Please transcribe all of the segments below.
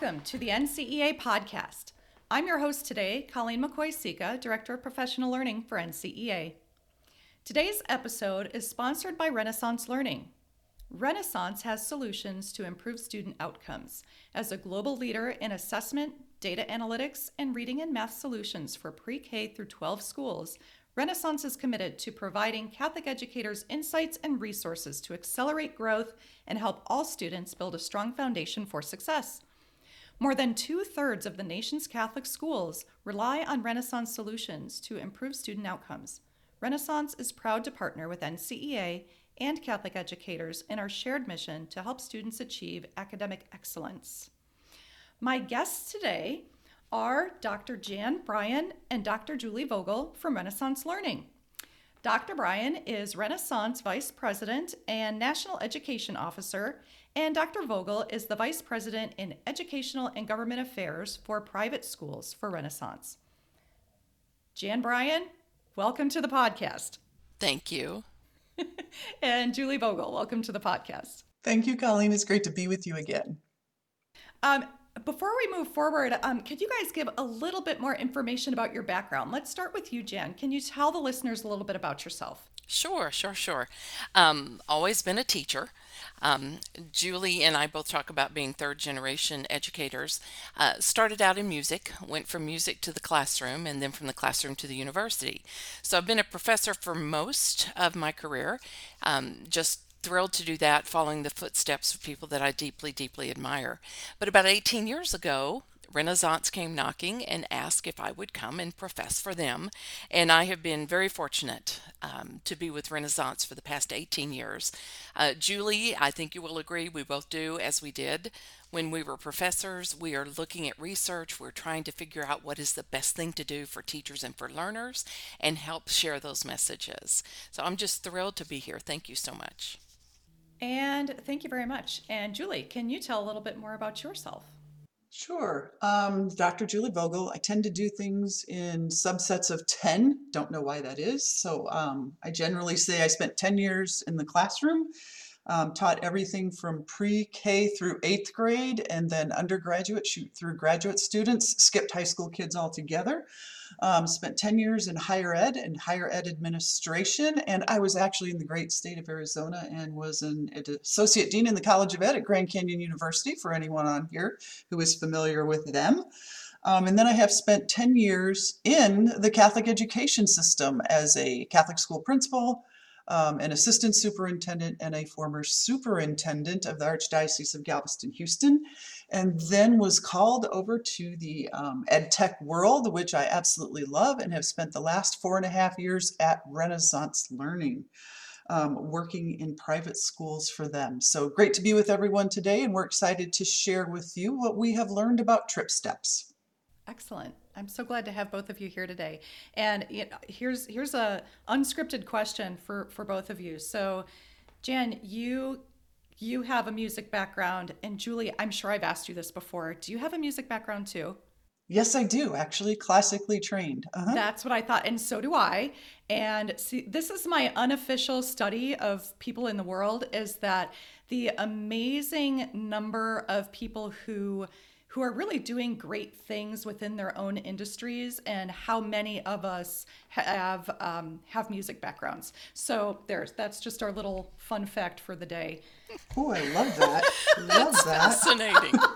Welcome to the NCEA podcast. I'm your host today, Colleen McCoy Sika, Director of Professional Learning for NCEA. Today's episode is sponsored by Renaissance Learning. Renaissance has solutions to improve student outcomes. As a global leader in assessment, data analytics, and reading and math solutions for pre K through 12 schools, Renaissance is committed to providing Catholic educators insights and resources to accelerate growth and help all students build a strong foundation for success. More than two thirds of the nation's Catholic schools rely on Renaissance solutions to improve student outcomes. Renaissance is proud to partner with NCEA and Catholic educators in our shared mission to help students achieve academic excellence. My guests today are Dr. Jan Bryan and Dr. Julie Vogel from Renaissance Learning. Dr. Bryan is Renaissance Vice President and National Education Officer, and Dr. Vogel is the Vice President in Educational and Government Affairs for private schools for Renaissance. Jan Bryan, welcome to the podcast. Thank you. and Julie Vogel, welcome to the podcast. Thank you, Colleen. It's great to be with you again. Um, before we move forward, um, could you guys give a little bit more information about your background? Let's start with you, Jan. Can you tell the listeners a little bit about yourself? Sure, sure, sure. Um, always been a teacher. Um, Julie and I both talk about being third generation educators. Uh, started out in music, went from music to the classroom, and then from the classroom to the university. So I've been a professor for most of my career. Um, just thrilled to do that, following the footsteps of people that I deeply, deeply admire. But about 18 years ago, Renaissance came knocking and asked if I would come and profess for them. And I have been very fortunate um, to be with Renaissance for the past 18 years. Uh, Julie, I think you will agree, we both do, as we did when we were professors. We are looking at research, we're trying to figure out what is the best thing to do for teachers and for learners and help share those messages. So I'm just thrilled to be here. Thank you so much. And thank you very much. And Julie, can you tell a little bit more about yourself? Sure. Um, Dr. Julie Vogel. I tend to do things in subsets of 10. Don't know why that is. So um, I generally say I spent 10 years in the classroom, um, taught everything from pre K through eighth grade, and then undergraduate, through graduate students, skipped high school kids altogether. Um, spent 10 years in higher ed and higher ed administration, and I was actually in the great state of Arizona and was an associate dean in the College of Ed at Grand Canyon University for anyone on here who is familiar with them. Um, and then I have spent 10 years in the Catholic education system as a Catholic school principal, um, an assistant superintendent, and a former superintendent of the Archdiocese of Galveston Houston and then was called over to the um, ed tech world, which I absolutely love and have spent the last four and a half years at Renaissance Learning. Um, working in private schools for them. So great to be with everyone today, and we're excited to share with you what we have learned about trip steps. Excellent. I'm so glad to have both of you here today. And you know, here's here's a unscripted question for for both of you. So, Jan, you you have a music background, and Julie, I'm sure I've asked you this before. Do you have a music background too? Yes, I do. Actually, classically trained. Uh-huh. That's what I thought, and so do I. And see, this is my unofficial study of people in the world: is that the amazing number of people who who are really doing great things within their own industries and how many of us have um, have music backgrounds. So there's that's just our little fun fact for the day. Oh i love that. Love that. fascinating.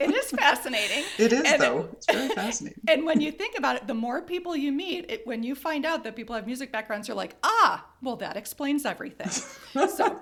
It is fascinating. It is and though. It, it's very fascinating. And when you think about it the more people you meet it, when you find out that people have music backgrounds you're like ah well that explains everything. So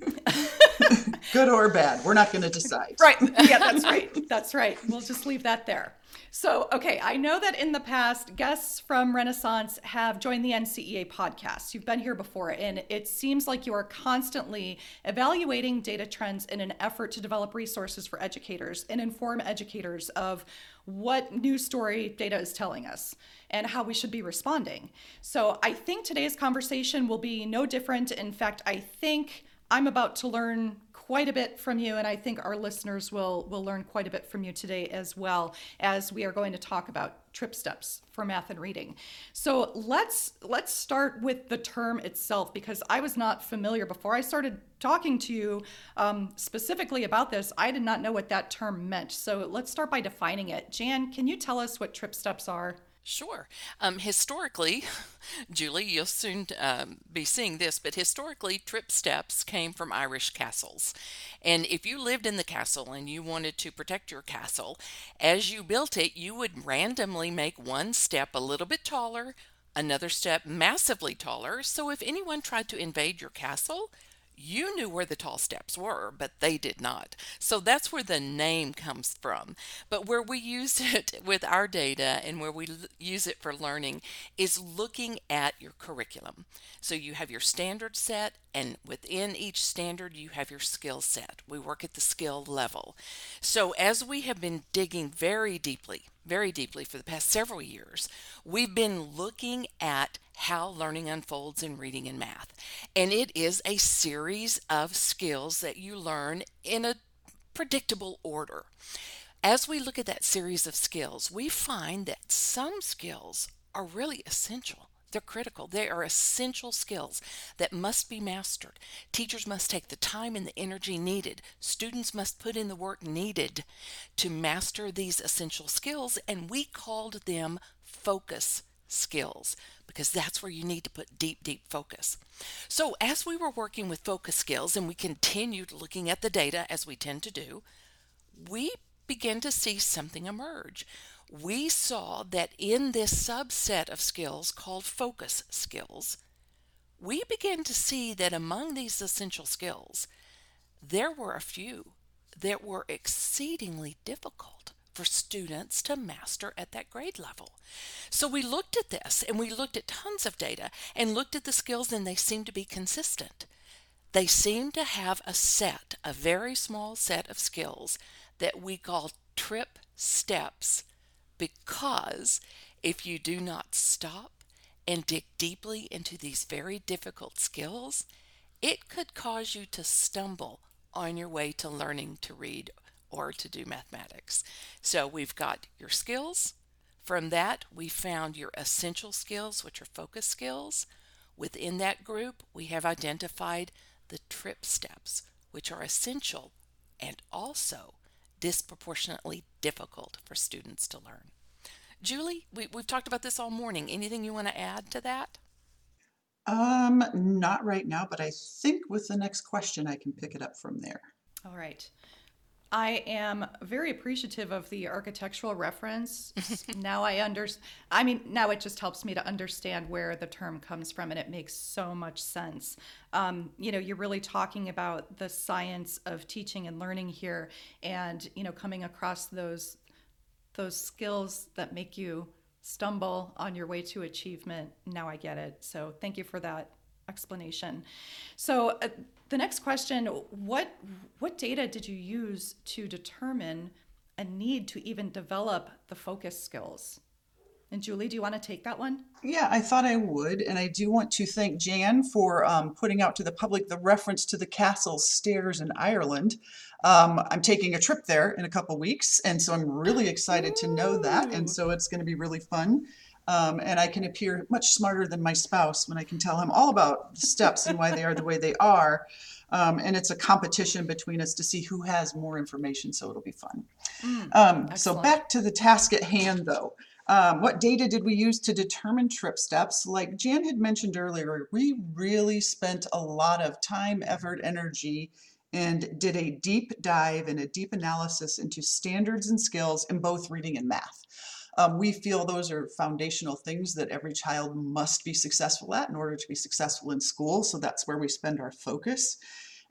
Good or bad. We're not going to decide. Right. Yeah, that's right. That's right. We'll just leave that there. So, okay, I know that in the past, guests from Renaissance have joined the NCEA podcast. You've been here before, and it seems like you are constantly evaluating data trends in an effort to develop resources for educators and inform educators of what news story data is telling us and how we should be responding. So, I think today's conversation will be no different. In fact, I think I'm about to learn quite a bit from you, and I think our listeners will will learn quite a bit from you today as well, as we are going to talk about trip steps for math and reading. So let's let's start with the term itself because I was not familiar before I started talking to you um, specifically about this. I did not know what that term meant. So let's start by defining it. Jan, can you tell us what trip steps are? Sure. Um, historically, Julie, you'll soon um, be seeing this, but historically, trip steps came from Irish castles. And if you lived in the castle and you wanted to protect your castle, as you built it, you would randomly make one step a little bit taller, another step massively taller. So if anyone tried to invade your castle, you knew where the tall steps were, but they did not. So that's where the name comes from. But where we use it with our data and where we use it for learning is looking at your curriculum. So you have your standard set, and within each standard, you have your skill set. We work at the skill level. So as we have been digging very deeply, very deeply for the past several years, we've been looking at how learning unfolds in reading and math. And it is a series of skills that you learn in a predictable order. As we look at that series of skills, we find that some skills are really essential. They're critical. They are essential skills that must be mastered. Teachers must take the time and the energy needed. Students must put in the work needed to master these essential skills, and we called them focus skills because that's where you need to put deep, deep focus. So, as we were working with focus skills and we continued looking at the data as we tend to do, we began to see something emerge. We saw that in this subset of skills called focus skills, we began to see that among these essential skills, there were a few that were exceedingly difficult for students to master at that grade level. So we looked at this and we looked at tons of data and looked at the skills, and they seemed to be consistent. They seemed to have a set, a very small set of skills that we call trip steps because if you do not stop and dig deeply into these very difficult skills, it could cause you to stumble on your way to learning to read or to do mathematics. So we've got your skills. From that, we found your essential skills, which are focus skills. Within that group, we have identified the trip steps, which are essential and also disproportionately difficult for students to learn. Julie, we, we've talked about this all morning. Anything you want to add to that? Um, not right now, but I think with the next question, I can pick it up from there. All right. I am very appreciative of the architectural reference. now I understand. I mean, now it just helps me to understand where the term comes from, and it makes so much sense. Um, you know, you're really talking about the science of teaching and learning here, and you know, coming across those those skills that make you stumble on your way to achievement. Now I get it. So thank you for that explanation. So uh, the next question, what what data did you use to determine a need to even develop the focus skills? And Julie, do you want to take that one? Yeah, I thought I would. And I do want to thank Jan for um, putting out to the public the reference to the castle stairs in Ireland. Um, I'm taking a trip there in a couple weeks. And so I'm really excited to know that. And so it's going to be really fun. Um, and I can appear much smarter than my spouse when I can tell him all about the steps and why they are the way they are. Um, and it's a competition between us to see who has more information, so it'll be fun. Mm, um, so back to the task at hand, though. Um, what data did we use to determine trip steps? Like Jan had mentioned earlier, we really spent a lot of time, effort, energy, and did a deep dive and a deep analysis into standards and skills in both reading and math. Um, we feel those are foundational things that every child must be successful at in order to be successful in school. So that's where we spend our focus.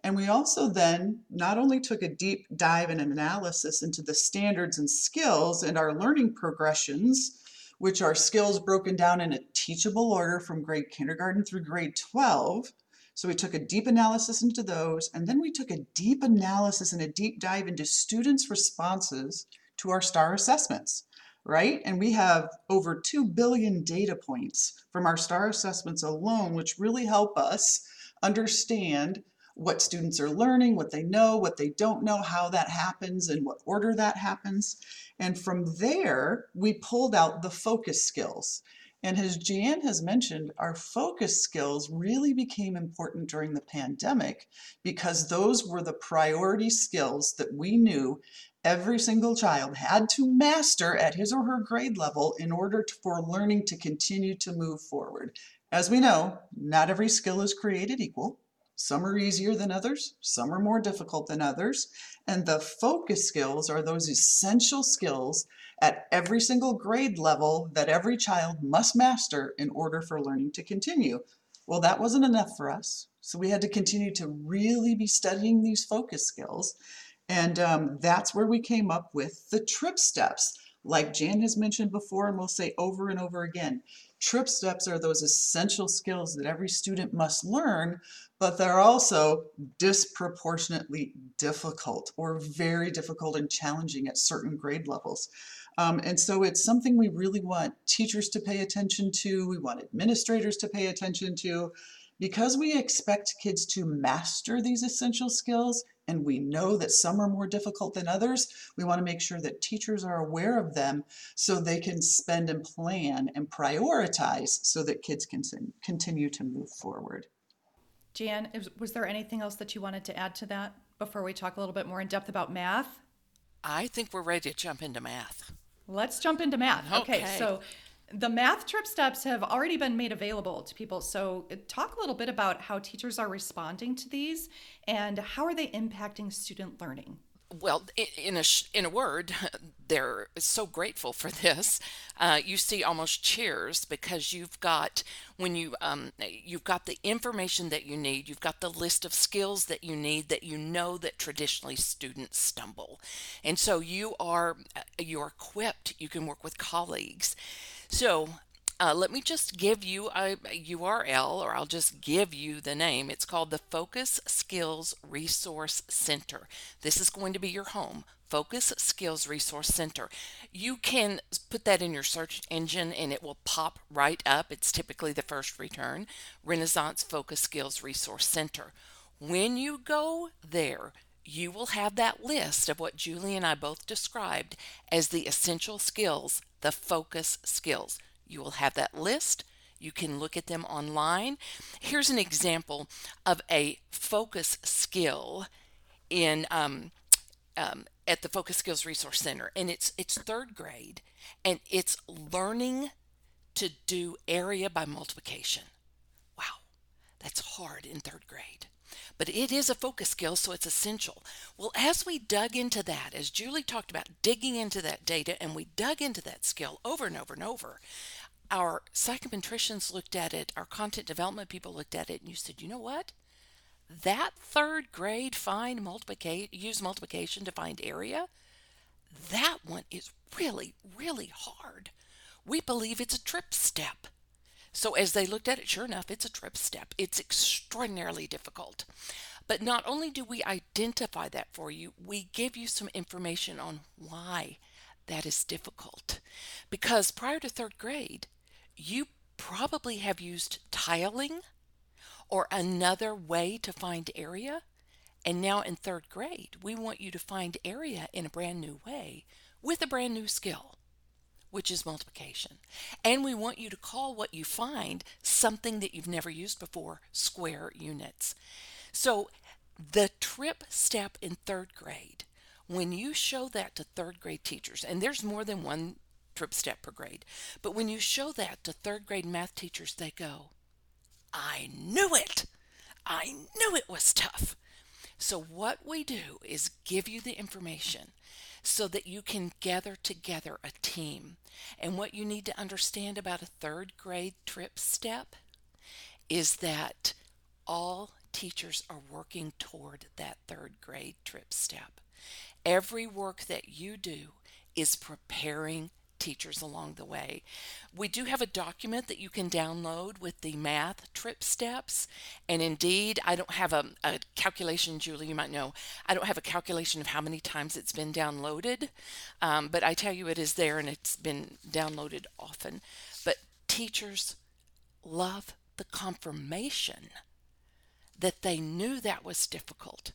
And we also then not only took a deep dive and analysis into the standards and skills and our learning progressions, which are skills broken down in a teachable order from grade kindergarten through grade 12. So we took a deep analysis into those, and then we took a deep analysis and a deep dive into students' responses to our STAR assessments right? And we have over 2 billion data points from our STAR assessments alone, which really help us understand what students are learning, what they know, what they don't know, how that happens, and what order that happens. And from there, we pulled out the focus skills. And as Jan has mentioned, our focus skills really became important during the pandemic because those were the priority skills that we knew every single child had to master at his or her grade level in order to, for learning to continue to move forward. As we know, not every skill is created equal. Some are easier than others, some are more difficult than others. And the focus skills are those essential skills at every single grade level that every child must master in order for learning to continue. Well, that wasn't enough for us. So we had to continue to really be studying these focus skills. And um, that's where we came up with the trip steps. Like Jan has mentioned before, and we'll say over and over again, trip steps are those essential skills that every student must learn, but they're also disproportionately difficult or very difficult and challenging at certain grade levels. Um, and so it's something we really want teachers to pay attention to, we want administrators to pay attention to, because we expect kids to master these essential skills and we know that some are more difficult than others, we want to make sure that teachers are aware of them so they can spend and plan and prioritize so that kids can continue to move forward. Jan, was there anything else that you wanted to add to that before we talk a little bit more in depth about math? I think we're ready to jump into math. Let's jump into math. Okay. okay, so the math trip steps have already been made available to people. So, uh, talk a little bit about how teachers are responding to these and how are they impacting student learning? well, in a in a word, they're so grateful for this. Uh, you see almost cheers because you've got when you um, you've got the information that you need. You've got the list of skills that you need that you know that traditionally students stumble, and so you are uh, you're equipped. You can work with colleagues. So uh, let me just give you a, a URL, or I'll just give you the name. It's called the Focus Skills Resource Center. This is going to be your home. Focus Skills Resource Center. You can put that in your search engine and it will pop right up. It's typically the first return Renaissance Focus Skills Resource Center. When you go there, you will have that list of what Julie and I both described as the essential skills, the focus skills. You will have that list. You can look at them online. Here's an example of a focus skill in um, um, at the Focus Skills Resource Center, and it's it's third grade, and it's learning to do area by multiplication. Wow, that's hard in third grade. But it is a focus skill, so it's essential. Well, as we dug into that, as Julie talked about digging into that data, and we dug into that skill over and over and over, our psychometricians looked at it, our content development people looked at it, and you said, you know what? That third grade find multiplication, use multiplication to find area, that one is really, really hard. We believe it's a trip step. So as they looked at it, sure enough, it's a trip step. It's extraordinarily difficult. But not only do we identify that for you, we give you some information on why that is difficult. Because prior to third grade, you probably have used tiling or another way to find area. And now in third grade, we want you to find area in a brand new way with a brand new skill, which is multiplication. And we want you to call what you find something that you've never used before square units. So the trip step in third grade, when you show that to third grade teachers, and there's more than one trip step per grade. But when you show that to third grade math teachers, they go, I knew it! I knew it was tough. So, what we do is give you the information so that you can gather together a team. And what you need to understand about a third grade trip step is that all teachers are working toward that third grade trip step. Every work that you do is preparing teachers along the way. We do have a document that you can download with the math trip steps. And indeed, I don't have a, a, calculation, Julie, you might know. I don't have a calculation of how many times it's been downloaded, um, but I tell you it is there and it's been downloaded often. But teachers love the confirmation that they knew that was difficult.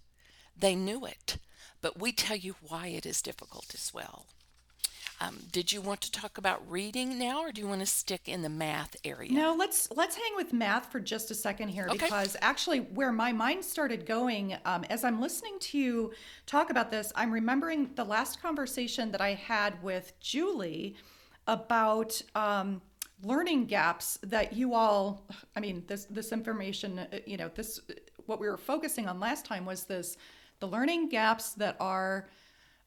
They knew it, but we tell you why it is difficult as well. Um, did you want to talk about reading now, or do you want to stick in the math area? No, let's let's hang with math for just a second here Okay. because actually, where my mind started going um, as I'm listening to you talk about this, I'm remembering the last conversation that I had with Julie about um, learning gaps that you all. I mean, this this information, uh, you know, this what we were focusing on last time was this the learning gaps that are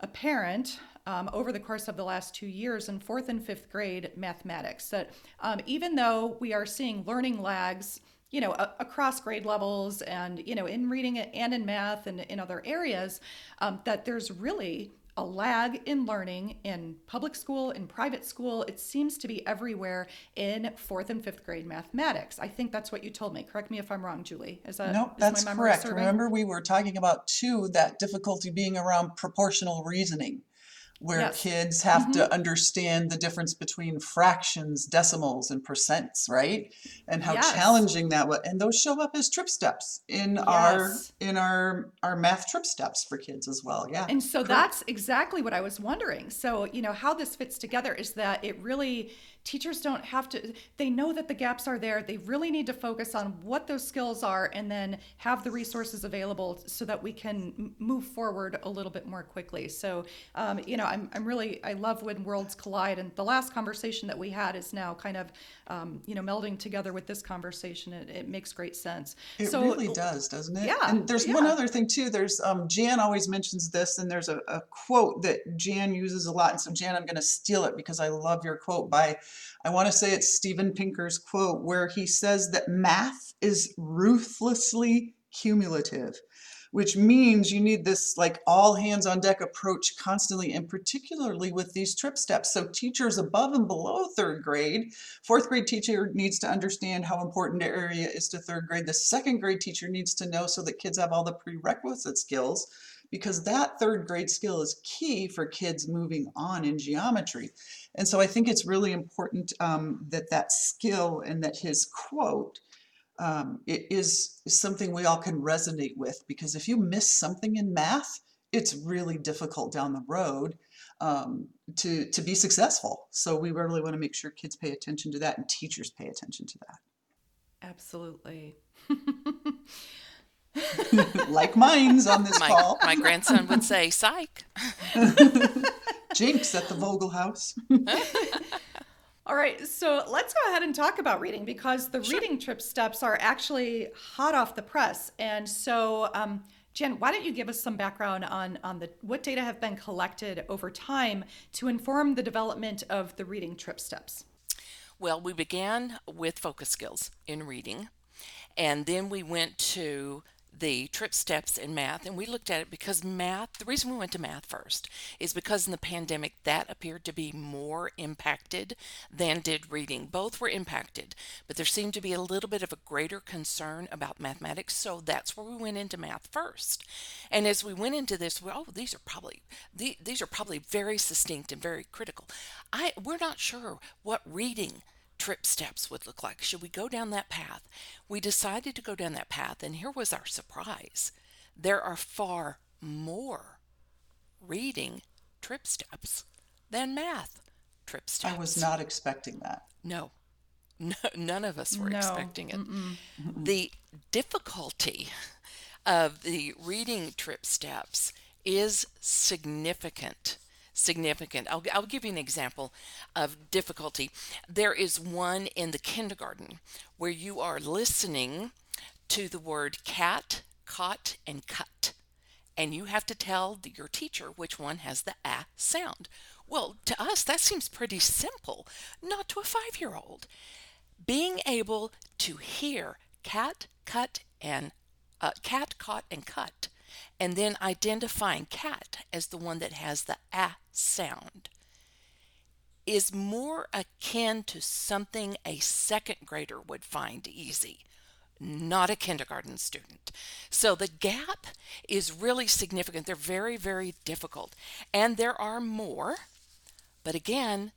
apparent um, over the course of the last two years in fourth and fifth grade mathematics. That um, even though we are seeing learning lags, you know, a- across grade levels and, you know, in reading and in math and in other areas, um, that there's really a lag in learning in public school, in private school. It seems to be everywhere in fourth and fifth grade mathematics. I think that's what you told me. Correct me if I'm wrong, Julie. Is that Nope, that's correct. serving? Remember, we were talking about too, that difficulty being around proportional reasoning, where Yes. kids have to mm-hmm. understand the difference between fractions, decimals, and percents, right? And how Yes. challenging that was. And those show up as trip steps in our in our our math trip steps for kids as well. Yeah. And so correct. that's exactly what I was wondering. So, you know, how this fits together is that it really, teachers don't have to, they know that the gaps are there. They really need to focus on what those skills are and then have the resources available so that we can move forward a little bit more quickly. So, um, you know, I'm, I'm really, I love when worlds collide. And the last conversation that we had is now kind of, um, you know, melding together with this conversation. It, it makes great sense. It so, really does, doesn't it? Yeah, And there's one other thing too. There's um, Jan always mentions this, and there's a, a quote that Jan uses a lot. And so Jan, I'm going to steal it because I love your quote by, I want to say it's Steven Pinker's quote, where he says that math is ruthlessly cumulative. Which means you need this like all hands on deck approach constantly, and particularly with these trip steps. So, teachers above and below third grade Fourth grade teacher needs to understand how important the area is to third grade. The second grade teacher needs to know so that kids have all the prerequisite skills because that third grade skill is key for kids moving on in geometry. And so I think it's really important um, that that skill and that his quote um, it is something we all can resonate with because if you miss something in math, it's really difficult down the road um, to to be successful. So we really want to make sure kids pay attention to that and teachers pay attention to that. absolutely. that. like mine's on this My, call. my grandson would say, psych. Jinx at the Vogel house. All right, so let's go ahead and talk about reading because the reading trip steps are actually hot off the press. And so, um, Jen, why don't you give us some background on on the what data have been collected over time to inform the development of the reading trip steps? Well, we began with focus skills in reading, and then we went to the trip steps in math, and we looked at it because math, the reason we went to math first is because in the pandemic that appeared to be more impacted than did reading. Both were impacted, but there seemed to be a little bit of a greater concern about mathematics, so that's where we went into math first. And as we went into this, well, oh, these are probably the- these are probably very succinct and very critical. I we're not sure what reading trip steps would look like. Should we go down that path? We decided to go down that path, and here was our surprise. There are far more reading trip steps than math trip steps. I was not expecting that. No. No, none of us were No, expecting it. The difficulty of the reading trip steps is significant. Significant. I'll, I'll give you an example of difficulty. There is one in the kindergarten where you are listening to the word cat, caught, and cut and you have to tell your teacher which one has the a sound. Well, to us, that seems pretty simple, not to a five year old. Being able to hear cat, cut, and uh, cat, caught, and cut, and then identifying cat as the one that has the a sound is more akin to something a second grader would find easy not a kindergarten student. So the gap is really significant. They're very, very difficult. And there are more, but again,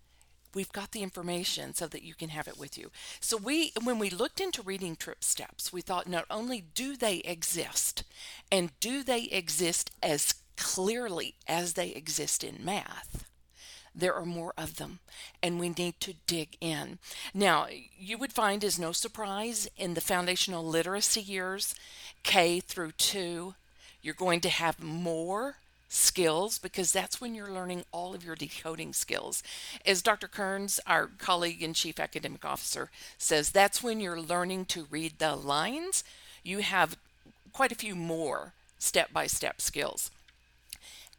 we've got the information so that you can have it with you. So we when we looked into reading trip steps, we thought not only do they exist and do they exist as clearly as they exist in math, there are more of them and we need to dig in. Now, you would find is no surprise in the foundational literacy years, K through 2, you're going to have more skills because that's when you're learning all of your decoding skills. As Dr. Kerns, our colleague and chief academic officer, says, that's when you're learning to read the lines. You have quite a few more step by step skills.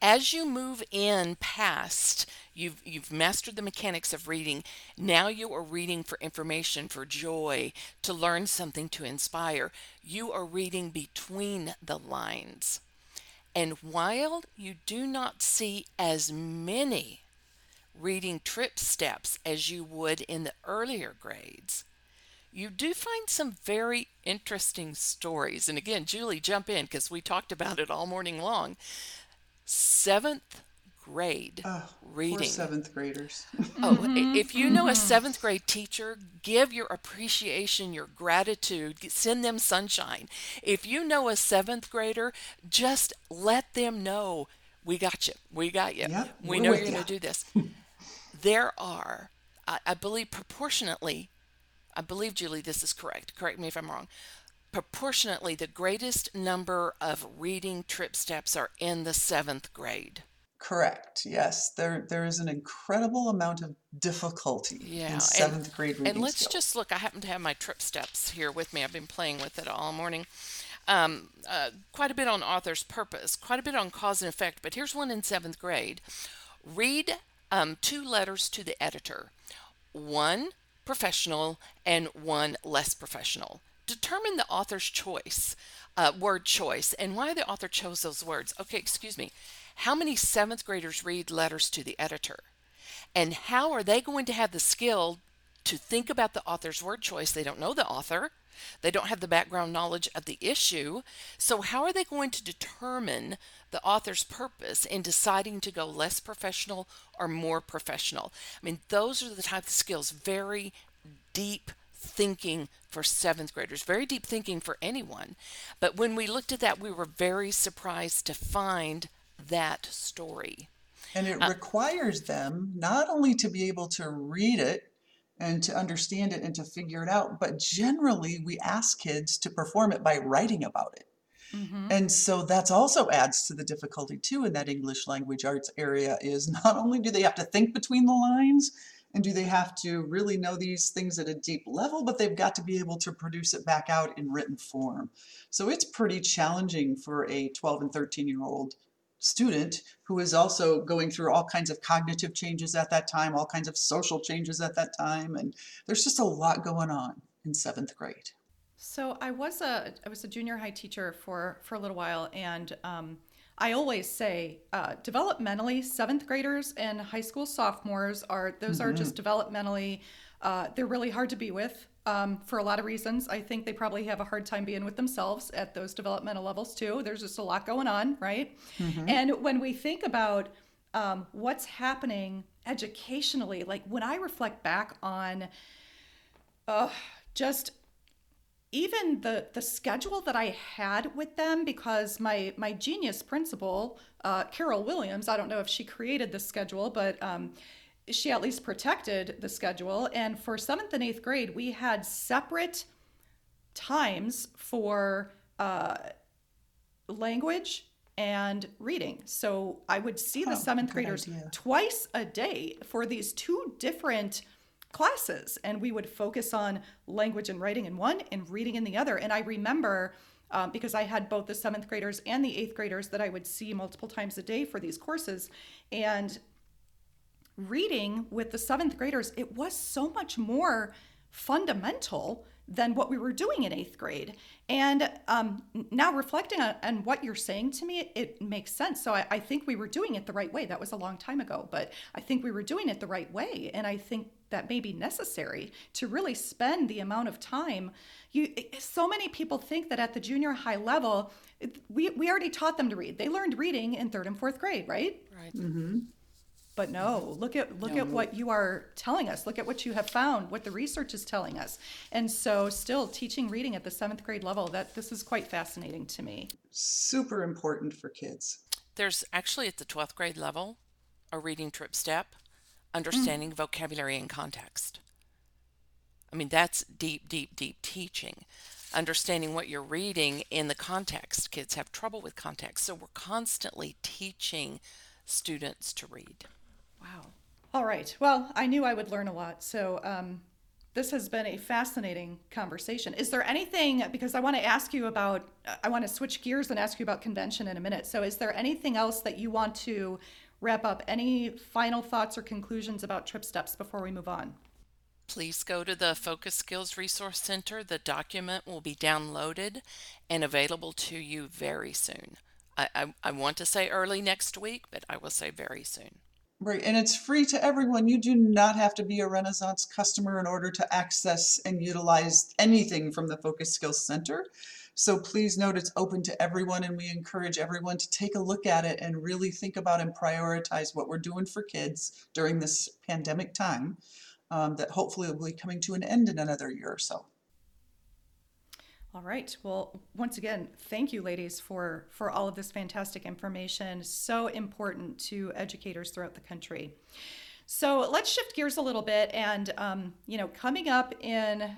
As you move in past, you've you've mastered the mechanics of reading. Now you are reading for information, for joy, to learn something to inspire. You are reading between the lines. And while you do not see as many reading trip steps as you would in the earlier grades, you do find some very interesting stories. And again, Julie, jump in because we talked about it all morning long. Seventh grade Oh, reading. Poor seventh graders. Oh, i- mm-hmm, if you know a mm-hmm. seventh grade teacher, give your appreciation, your gratitude, send them sunshine. If you know a seventh grader, just let them know we got you. We got you. Yep, we know you're going to do this. there are, I, I believe, proportionately, I believe, Julie, this is correct. Correct me if I'm wrong. Proportionately, the greatest number of reading trip steps are in the seventh grade. Correct. Yes, there there is an incredible amount of difficulty Yeah, in and- seventh grade reading And let's skills. just look. I happen to have my trip steps here with me. I've been playing with it all morning. Um, uh, quite a bit on author's purpose, quite a bit on cause and effect. But here's one in seventh grade. Read um, two letters to the editor, one professional and one less professional. Determine the author's choice, uh, word choice, and why the author chose those words. Okay, excuse me. How many seventh graders read letters to the editor? And how are they going to have the skill to think about the author's word choice? They don't know the author. They don't have the background knowledge of the issue. So, how are they going to determine the author's purpose in deciding to go less professional or more professional? I mean, those are the type of skills, very deep thinking for seventh graders, very deep thinking for anyone. But when we looked at that, we were very surprised to find that story. And it Uh, requires them not only to be able to read it and to understand it and to figure it out, but generally we ask kids to perform it by writing about it. And so that's also adds to the difficulty too in that English language arts area is not only do they have to think between the lines and do they have to really know these things at a deep level, but they've got to be able to produce it back out in written form. So it's pretty challenging for a 12 and 13 year old student who is also going through all kinds of cognitive changes at that time, all kinds of social changes at that time, and there's just a lot going on in seventh grade. So I was a I was a junior high teacher for for a little while, and um, I always say uh, developmentally seventh graders and high school sophomores are those are just developmentally uh, they're really hard to be with um, for a lot of reasons. I think they probably have a hard time being with themselves at those developmental levels too. There's just a lot going on, right? And when we think about um, what's happening educationally, like when I reflect back on uh, just even the the schedule that I had with them because my my genius principal uh, Carol Williams I don't know if she created the schedule but um, she at least protected the schedule. And for seventh and eighth grade we had separate times for uh, language and reading. So I would see the Huh, seventh graders idea. twice a day for these two different classes. And we would focus on language and writing in one and reading in the other. And i remember um, because i had both the seventh graders and the eighth graders that i would see multiple times a day for these courses. And reading with the seventh graders it was so much more fundamental than what we were doing in eighth grade. And um, now reflecting on, on what you're saying to me it makes sense. So I, I think we were doing it the right way. That was a long time ago but i think we were doing it the right way. And i think that may be necessary to really spend the amount of time. You so many people think that at the junior high level we, we already taught them to read. They learned reading in third and fourth grade right? Right. But no, look at look at what you are telling us. Look at what you have found, what the research is telling us. And so still teaching reading at the 7th grade level, that this is quite fascinating to me. Super important for kids. There's actually at the 12th grade level a reading trip step, understanding mm. vocabulary and context. I mean, that's deep, deep, deep teaching. Understanding what you're reading in the context. Kids have trouble with context. So we're constantly teaching students to read. Wow. All right. Well, I knew I would learn a lot. So um, this has been a fascinating conversation. Is there anything, because I want to ask you about, I want to switch gears and ask you about convention in a minute. So is there anything else that you want to wrap up? Any final thoughts or conclusions about Trip Steps before we move on? Please go to the Focus Skills Resource Center. The document will be downloaded and available to you very soon. I, I, I want to say early next week, but I will say very soon. Right, and it's free to everyone. You do not have to be a Renaissance customer in order to access and utilize anything from the Focus Skills Center. So please note it's open to everyone, and we encourage everyone to take a look at it and really think about and prioritize what we're doing for kids during this pandemic time um, that hopefully will be coming to an end in another year or so. All right. Well, once again, thank you, ladies, for for all of this fantastic information. So important to educators throughout the country. So let's shift gears a little bit, and um, you know, coming up in,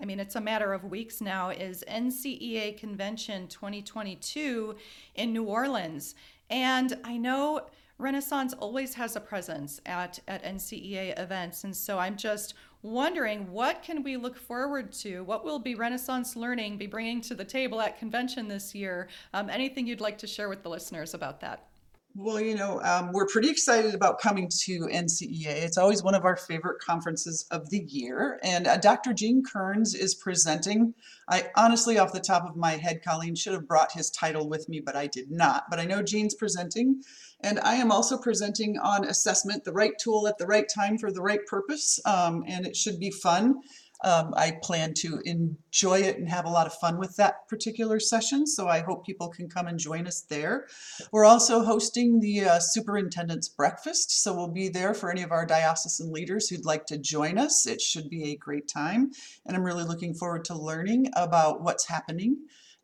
I mean, it's a matter of weeks now, is NCEA Convention 2022 in New Orleans, and I know. Renaissance always has a presence at, at NCEA events. And so I'm just wondering what can we look forward to? What will be Renaissance Learning be bringing to the table at convention this year? Um, anything you'd like to share with the listeners about that? Well, you know, um, we're pretty excited about coming to NCEA. It's always one of our favorite conferences of the year. And uh, Dr. Gene Kerns is presenting. I honestly, off the top of my head, Colleen should have brought his title with me, but I did not. But I know Gene's presenting. And I am also presenting on assessment, the right tool at the right time for the right purpose. Um, and it should be fun. Um, I plan to enjoy it and have a lot of fun with that particular session, so I hope people can come and join us there. We're also hosting the uh, Superintendent's Breakfast, so we'll be there for any of our diocesan leaders who'd like to join us. It should be a great time, and I'm really looking forward to learning about what's happening.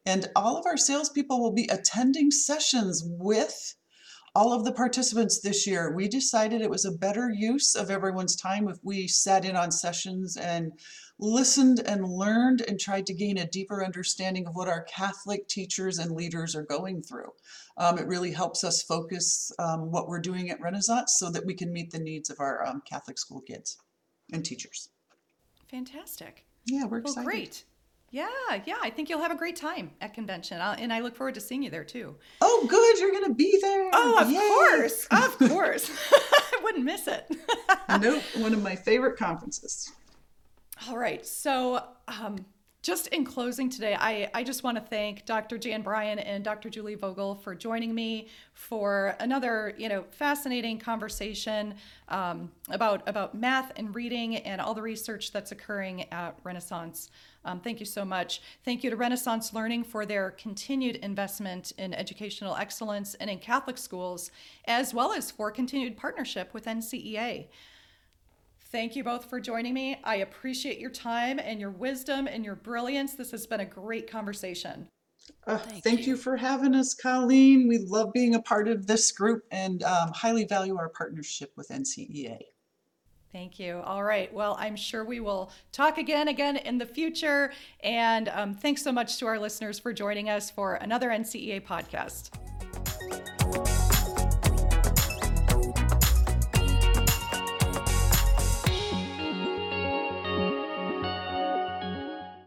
And all of our salespeople will be attending sessions with all of the participants this year, we decided it was a better use of everyone's time if we sat in on sessions and listened and learned and tried to gain a deeper understanding of what our Catholic teachers and leaders are going through. Um, it really helps us focus um, what we're doing at Renaissance so that we can meet the needs of our um, Catholic school kids and teachers. Fantastic. Yeah, we're excited. Well, great. Yeah, yeah. I think you'll have a great time at convention, I'll, and I look forward to seeing you there too. Oh, good! You're going to be there. Oh, of Yay. course, of course. I wouldn't miss it. nope, one of my favorite conferences. All right, so um, just in closing today, I, I just want to thank Dr. Jan Bryan and Dr. Julie Vogel for joining me for another, you know, fascinating conversation um, about about math and reading and all the research that's occurring at Renaissance. Um, thank you so much. Thank you to Renaissance Learning for their continued investment in educational excellence and in Catholic schools, as well as for continued partnership with NCEA. Thank you both for joining me. I appreciate your time and your wisdom and your brilliance. This has been a great conversation. Uh, thank, thank you. you. for having us, Colleen. We love being a part of this group and um, highly value our partnership with NCEA. Thank you. All right. Well, I'm sure we will talk again, again in the future. And um, thanks so much to our listeners for joining us for another NCEA podcast.